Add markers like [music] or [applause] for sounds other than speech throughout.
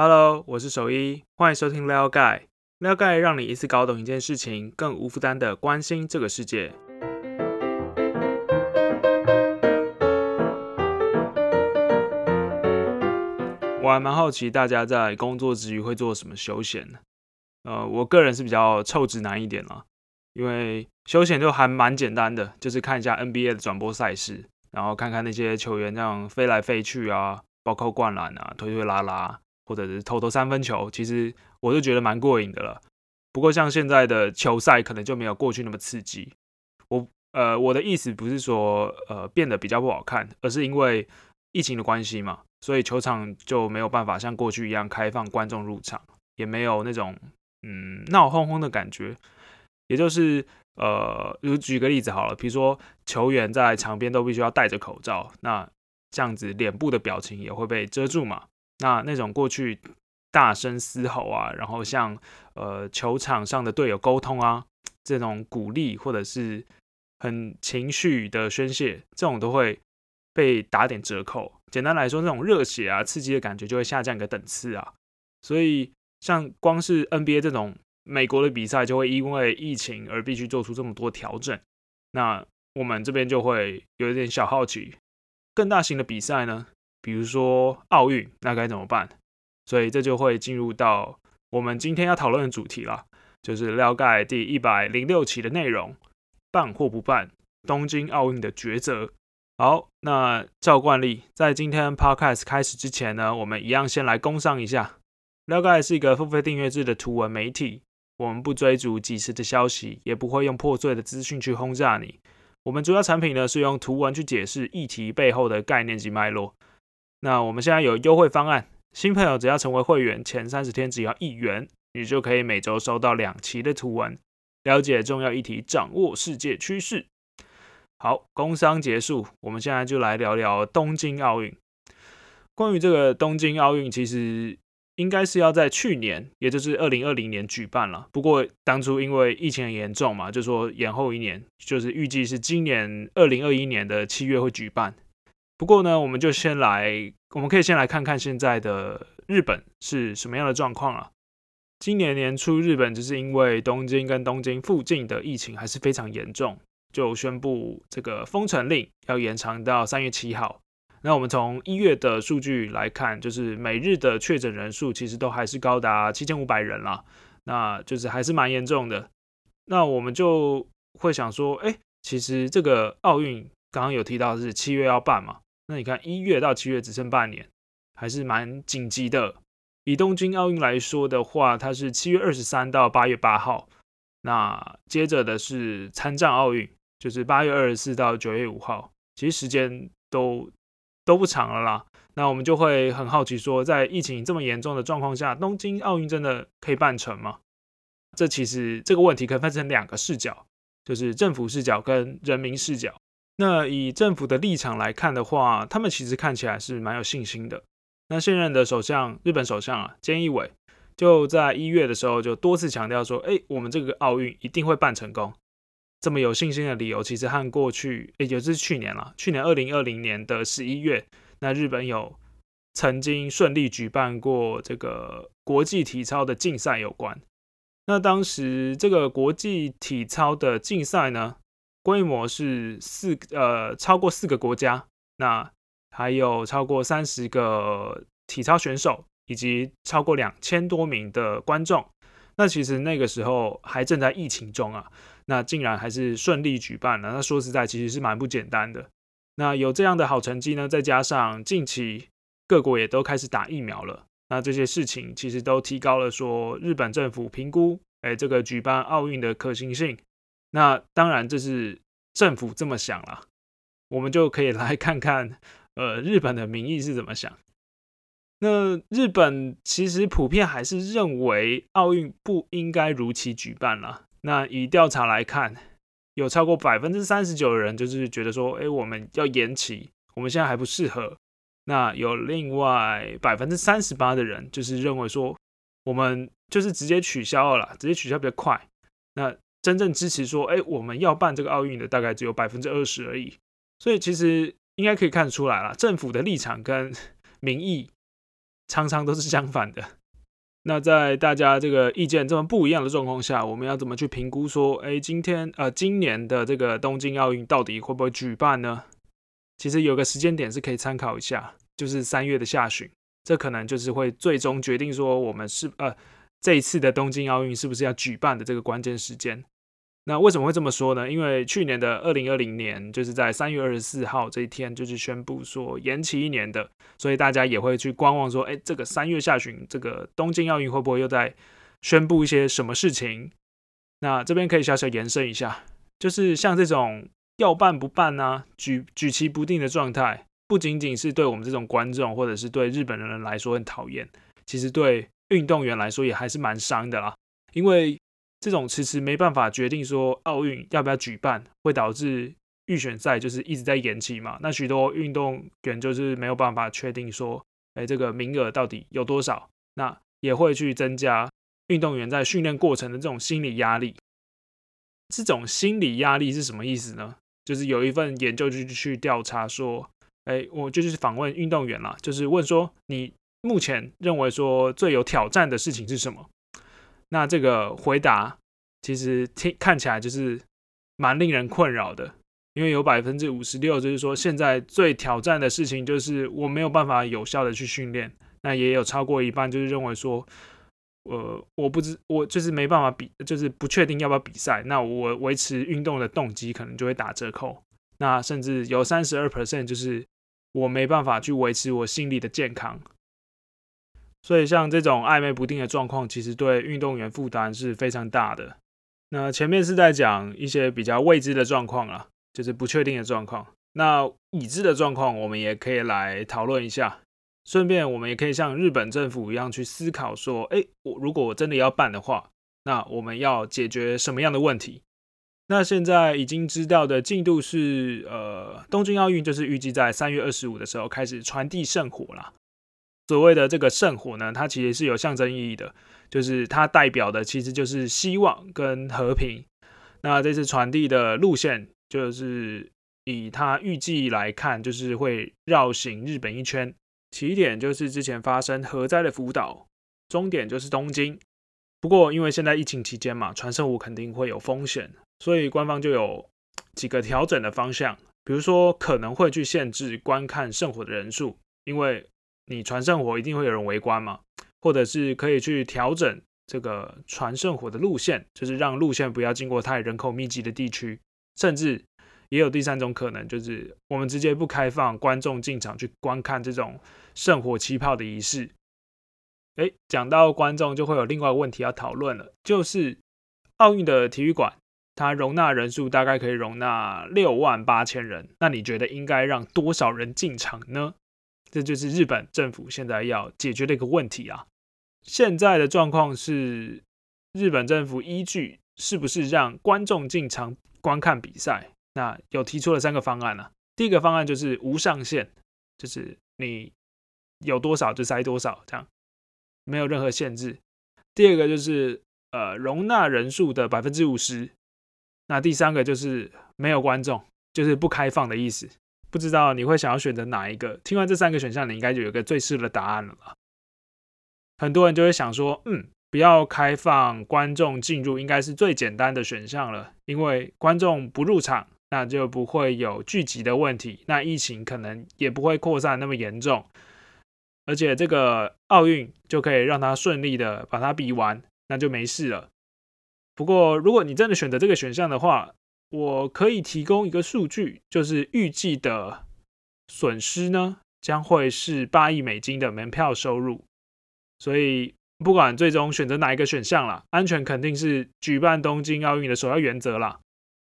Hello，我是守一，欢迎收听撩盖。撩盖让你一次搞懂一件事情，更无负担的关心这个世界。我还蛮好奇大家在工作之余会做什么休闲呢？呃，我个人是比较臭直男一点啦，因为休闲就还蛮简单的，就是看一下 NBA 的转播赛事，然后看看那些球员这样飞来飞去啊，包括灌篮啊、推推拉拉。或者是投投三分球，其实我就觉得蛮过瘾的了。不过像现在的球赛可能就没有过去那么刺激。我呃我的意思不是说呃变得比较不好看，而是因为疫情的关系嘛，所以球场就没有办法像过去一样开放观众入场，也没有那种嗯闹哄哄的感觉。也就是呃，就举个例子好了，比如说球员在场边都必须要戴着口罩，那这样子脸部的表情也会被遮住嘛。那那种过去大声嘶吼啊，然后像呃球场上的队友沟通啊，这种鼓励或者是很情绪的宣泄，这种都会被打点折扣。简单来说，那种热血啊、刺激的感觉就会下降一个等次啊。所以像光是 NBA 这种美国的比赛，就会因为疫情而必须做出这么多调整。那我们这边就会有一点小好奇，更大型的比赛呢？比如说奥运，那该怎么办？所以这就会进入到我们今天要讨论的主题了，就是了解第一百零六期的内容：办或不办东京奥运的抉择。好，那照惯例，在今天 podcast 开始之前呢，我们一样先来工商一下。了解是一个付费订阅制的图文媒体，我们不追逐即时的消息，也不会用破碎的资讯去轰炸你。我们主要产品呢是用图文去解释议题背后的概念及脉络。那我们现在有优惠方案，新朋友只要成为会员，前三十天只要一元，你就可以每周收到两期的图文，了解重要议题，掌握世界趋势。好，工商结束，我们现在就来聊聊东京奥运。关于这个东京奥运，其实应该是要在去年，也就是二零二零年举办了。不过当初因为疫情很严重嘛，就说延后一年，就是预计是今年二零二一年的七月会举办。不过呢，我们就先来，我们可以先来看看现在的日本是什么样的状况啊？今年年初，日本就是因为东京跟东京附近的疫情还是非常严重，就宣布这个封城令要延长到三月七号。那我们从一月的数据来看，就是每日的确诊人数其实都还是高达七千五百人了，那就是还是蛮严重的。那我们就会想说，哎，其实这个奥运刚刚有提到是七月要办嘛？那你看，一月到七月只剩半年，还是蛮紧急的。以东京奥运来说的话，它是七月二十三到八月八号。那接着的是参战奥运，就是八月二十四到九月五号。其实时间都都不长了啦。那我们就会很好奇说，在疫情这么严重的状况下，东京奥运真的可以办成吗？这其实这个问题可以分成两个视角，就是政府视角跟人民视角。那以政府的立场来看的话，他们其实看起来是蛮有信心的。那现任的首相，日本首相啊，菅义伟就在一月的时候就多次强调说：“哎，我们这个奥运一定会办成功。”这么有信心的理由，其实和过去，也就是去年了，去年二零二零年的十一月，那日本有曾经顺利举办过这个国际体操的竞赛有关。那当时这个国际体操的竞赛呢？规模是四呃超过四个国家，那还有超过三十个体操选手，以及超过两千多名的观众。那其实那个时候还正在疫情中啊，那竟然还是顺利举办了。那说实在，其实是蛮不简单的。那有这样的好成绩呢，再加上近期各国也都开始打疫苗了，那这些事情其实都提高了说日本政府评估哎这个举办奥运的可行性。那当然，这是政府这么想了，我们就可以来看看，呃，日本的民意是怎么想。那日本其实普遍还是认为奥运不应该如期举办了。那以调查来看，有超过百分之三十九的人就是觉得说，哎，我们要延期，我们现在还不适合。那有另外百分之三十八的人就是认为说，我们就是直接取消了，直接取消比较快。那真正支持说，哎，我们要办这个奥运的大概只有百分之二十而已，所以其实应该可以看出来了，政府的立场跟 [laughs] 民意常常都是相反的。那在大家这个意见这么不一样的状况下，我们要怎么去评估说，哎，今天呃，今年的这个东京奥运到底会不会举办呢？其实有个时间点是可以参考一下，就是三月的下旬，这可能就是会最终决定说我们是呃这一次的东京奥运是不是要举办的这个关键时间。那为什么会这么说呢？因为去年的二零二零年就是在三月二十四号这一天，就是宣布说延期一年的，所以大家也会去观望说，哎，这个三月下旬这个东京奥运会不会又在宣布一些什么事情？那这边可以小小延伸一下，就是像这种要办不办呢，举举棋不定的状态，不仅仅是对我们这种观众或者是对日本人来说很讨厌，其实对运动员来说也还是蛮伤的啦，因为。这种迟迟没办法决定说奥运要不要举办，会导致预选赛就是一直在延期嘛？那许多运动员就是没有办法确定说，哎，这个名额到底有多少？那也会去增加运动员在训练过程的这种心理压力。这种心理压力是什么意思呢？就是有一份研究就去调查说，哎，我就是访问运动员啦，就是问说，你目前认为说最有挑战的事情是什么？那这个回答其实听看起来就是蛮令人困扰的，因为有百分之五十六就是说现在最挑战的事情就是我没有办法有效的去训练，那也有超过一半就是认为说，呃，我不知我就是没办法比，就是不确定要不要比赛，那我维持运动的动机可能就会打折扣，那甚至有三十二 percent 就是我没办法去维持我心理的健康。所以像这种暧昧不定的状况，其实对运动员负担是非常大的。那前面是在讲一些比较未知的状况啊，就是不确定的状况。那已知的状况，我们也可以来讨论一下。顺便，我们也可以像日本政府一样去思考说：，哎，我如果我真的要办的话，那我们要解决什么样的问题？那现在已经知道的进度是，呃，东京奥运就是预计在三月二十五的时候开始传递圣火了。所谓的这个圣火呢，它其实是有象征意义的，就是它代表的其实就是希望跟和平。那这次传递的路线，就是以它预计来看，就是会绕行日本一圈，起点就是之前发生核灾的福岛，终点就是东京。不过因为现在疫情期间嘛，传圣火肯定会有风险，所以官方就有几个调整的方向，比如说可能会去限制观看圣火的人数，因为。你传圣火一定会有人围观嘛？或者是可以去调整这个传圣火的路线，就是让路线不要经过太人口密集的地区，甚至也有第三种可能，就是我们直接不开放观众进场去观看这种圣火气泡的仪式。诶，讲到观众，就会有另外一个问题要讨论了，就是奥运的体育馆，它容纳人数大概可以容纳六万八千人，那你觉得应该让多少人进场呢？这就是日本政府现在要解决的一个问题啊！现在的状况是，日本政府依据是不是让观众进场观看比赛，那有提出了三个方案了。第一个方案就是无上限，就是你有多少就塞多少，这样没有任何限制。第二个就是呃容纳人数的百分之五十，那第三个就是没有观众，就是不开放的意思。不知道你会想要选择哪一个？听完这三个选项，你应该就有个最适的答案了吧？很多人就会想说，嗯，不要开放观众进入，应该是最简单的选项了，因为观众不入场，那就不会有聚集的问题，那疫情可能也不会扩散那么严重，而且这个奥运就可以让它顺利的把它比完，那就没事了。不过，如果你真的选择这个选项的话，我可以提供一个数据，就是预计的损失呢，将会是八亿美金的门票收入。所以不管最终选择哪一个选项啦，安全肯定是举办东京奥运的首要原则啦。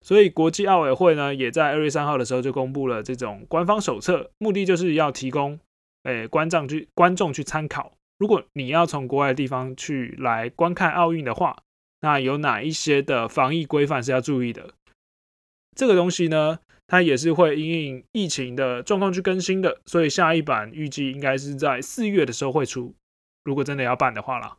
所以国际奥委会呢，也在二月三号的时候就公布了这种官方手册，目的就是要提供诶观众去观众去参考。如果你要从国外的地方去来观看奥运的话，那有哪一些的防疫规范是要注意的？这个东西呢，它也是会因应疫情的状况去更新的，所以下一版预计应该是在四月的时候会出。如果真的要办的话啦，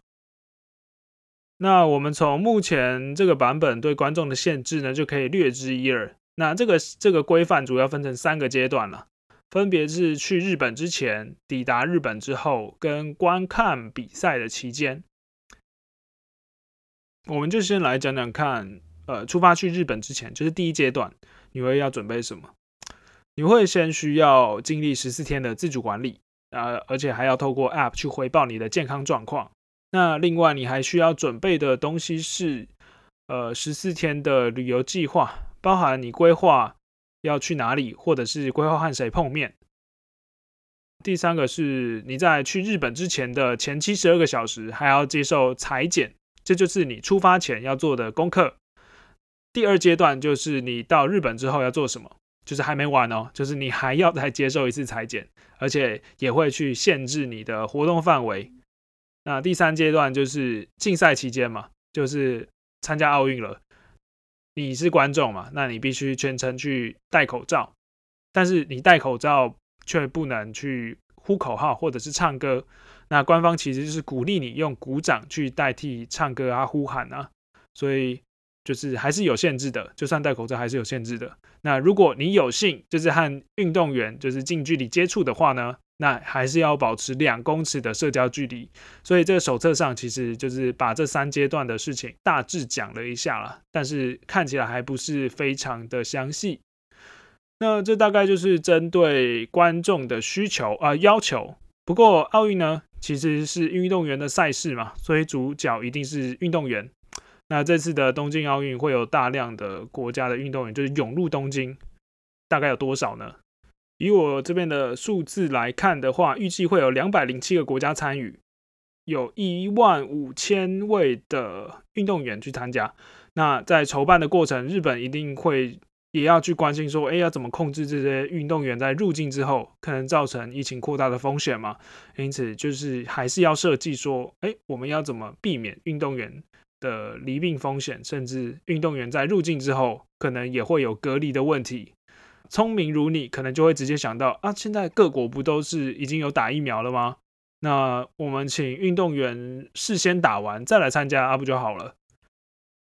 那我们从目前这个版本对观众的限制呢，就可以略知一二。那这个这个规范主要分成三个阶段了，分别是去日本之前、抵达日本之后跟观看比赛的期间。我们就先来讲讲看，呃，出发去日本之前，就是第一阶段，你会要准备什么？你会先需要经历十四天的自主管理，呃，而且还要透过 App 去回报你的健康状况。那另外，你还需要准备的东西是，呃，十四天的旅游计划，包含你规划要去哪里，或者是规划和谁碰面。第三个是你在去日本之前的前七十二个小时，还要接受裁剪，这就是你出发前要做的功课。第二阶段就是你到日本之后要做什么，就是还没完哦，就是你还要再接受一次裁剪，而且也会去限制你的活动范围。那第三阶段就是竞赛期间嘛，就是参加奥运了，你是观众嘛，那你必须全程去戴口罩，但是你戴口罩却不能去呼口号或者是唱歌。那官方其实就是鼓励你用鼓掌去代替唱歌啊、呼喊啊，所以就是还是有限制的，就算戴口罩还是有限制的。那如果你有幸就是和运动员就是近距离接触的话呢？那还是要保持两公尺的社交距离，所以这个手册上其实就是把这三阶段的事情大致讲了一下了，但是看起来还不是非常的详细。那这大概就是针对观众的需求啊要求。不过奥运呢其实是运动员的赛事嘛，所以主角一定是运动员。那这次的东京奥运会有大量的国家的运动员就是涌入东京，大概有多少呢？以我这边的数字来看的话，预计会有两百零七个国家参与，有一万五千位的运动员去参加。那在筹办的过程，日本一定会也要去关心说，哎，要怎么控制这些运动员在入境之后可能造成疫情扩大的风险嘛？因此，就是还是要设计说，哎，我们要怎么避免运动员的离病风险，甚至运动员在入境之后可能也会有隔离的问题。聪明如你，可能就会直接想到啊，现在各国不都是已经有打疫苗了吗？那我们请运动员事先打完再来参加啊，不就好了？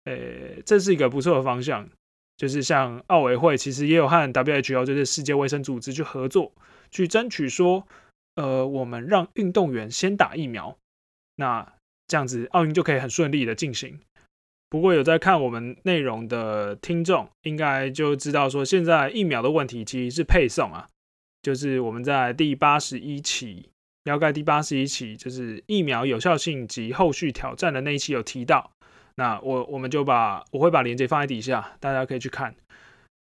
诶，这是一个不错的方向。就是像奥委会其实也有和 WHO，就是世界卫生组织去合作，去争取说，呃，我们让运动员先打疫苗，那这样子奥运就可以很顺利的进行。不过有在看我们内容的听众，应该就知道说，现在疫苗的问题其实是配送啊，就是我们在第八十一期，了解第八十一期，就是疫苗有效性及后续挑战的那一期有提到。那我我们就把我会把链接放在底下，大家可以去看。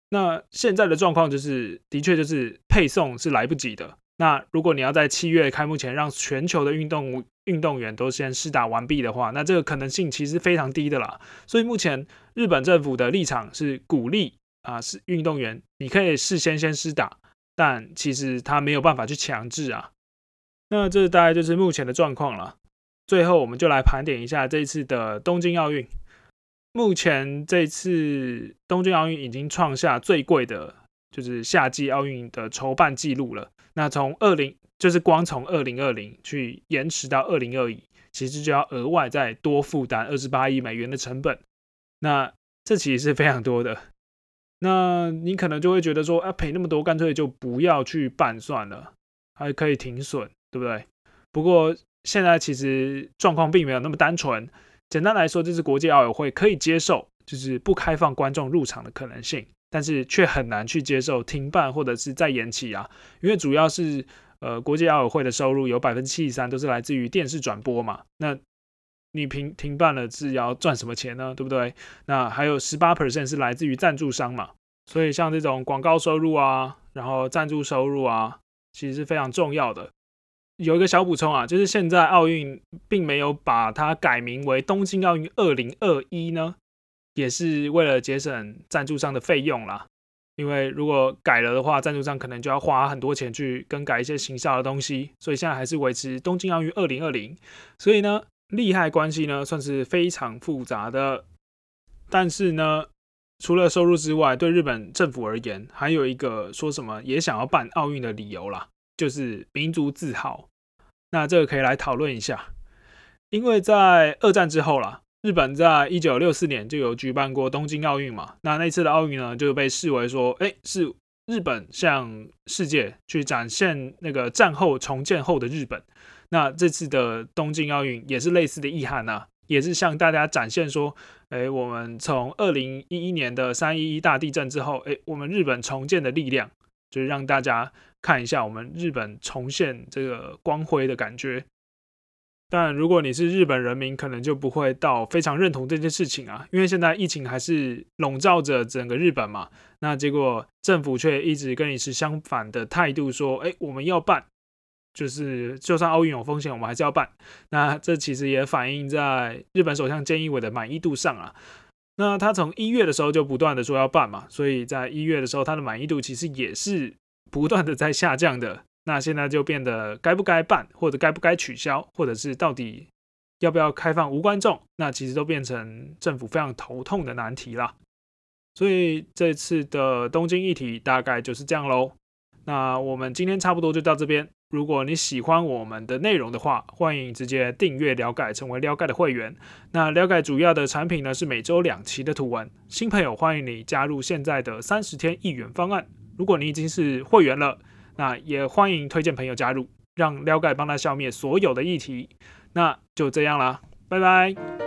那现在的状况就是，的确就是配送是来不及的。那如果你要在七月开幕前让全球的运动运动员都先试打完毕的话，那这个可能性其实非常低的啦。所以目前日本政府的立场是鼓励啊，是运动员你可以事先先试打，但其实他没有办法去强制啊。那这大概就是目前的状况了。最后我们就来盘点一下这次的东京奥运。目前这次东京奥运已经创下最贵的。就是夏季奥运的筹办记录了。那从二零，就是光从二零二零去延迟到二零二一，其实就要额外再多负担二十八亿美元的成本。那这其实是非常多的。那你可能就会觉得说，啊，赔那么多，干脆就不要去办算了，还可以停损，对不对？不过现在其实状况并没有那么单纯。简单来说，就是国际奥委会可以接受，就是不开放观众入场的可能性。但是却很难去接受停办或者是再延期啊，因为主要是呃国际奥委会的收入有百分之七十三都是来自于电视转播嘛，那你停停办了是要赚什么钱呢？对不对？那还有十八 percent 是来自于赞助商嘛，所以像这种广告收入啊，然后赞助收入啊，其实是非常重要的。有一个小补充啊，就是现在奥运并没有把它改名为东京奥运二零二一呢。也是为了节省赞助商的费用啦，因为如果改了的话，赞助商可能就要花很多钱去更改一些行销的东西，所以现在还是维持东京奥运二零二零。所以呢，利害关系呢算是非常复杂的。但是呢，除了收入之外，对日本政府而言，还有一个说什么也想要办奥运的理由啦，就是民族自豪。那这个可以来讨论一下，因为在二战之后啦。日本在一九六四年就有举办过东京奥运嘛？那那次的奥运呢，就被视为说，哎，是日本向世界去展现那个战后重建后的日本。那这次的东京奥运也是类似的意涵呐，也是向大家展现说，哎，我们从二零一一年的三一一大地震之后，哎，我们日本重建的力量，就是让大家看一下我们日本重现这个光辉的感觉。但如果你是日本人民，可能就不会到非常认同这件事情啊，因为现在疫情还是笼罩着整个日本嘛。那结果政府却一直跟你持相反的态度，说，哎，我们要办，就是就算奥运有风险，我们还是要办。那这其实也反映在日本首相菅义伟的满意度上啊。那他从一月的时候就不断的说要办嘛，所以在一月的时候，他的满意度其实也是不断的在下降的。那现在就变得该不该办，或者该不该取消，或者是到底要不要开放无观众，那其实都变成政府非常头痛的难题啦。所以这次的东京议题大概就是这样喽。那我们今天差不多就到这边。如果你喜欢我们的内容的话，欢迎直接订阅了解，成为了解的会员。那了解主要的产品呢是每周两期的图文。新朋友欢迎你加入现在的三十天一元方案。如果你已经是会员了。那也欢迎推荐朋友加入，让撩盖帮他消灭所有的议题。那就这样啦，拜拜。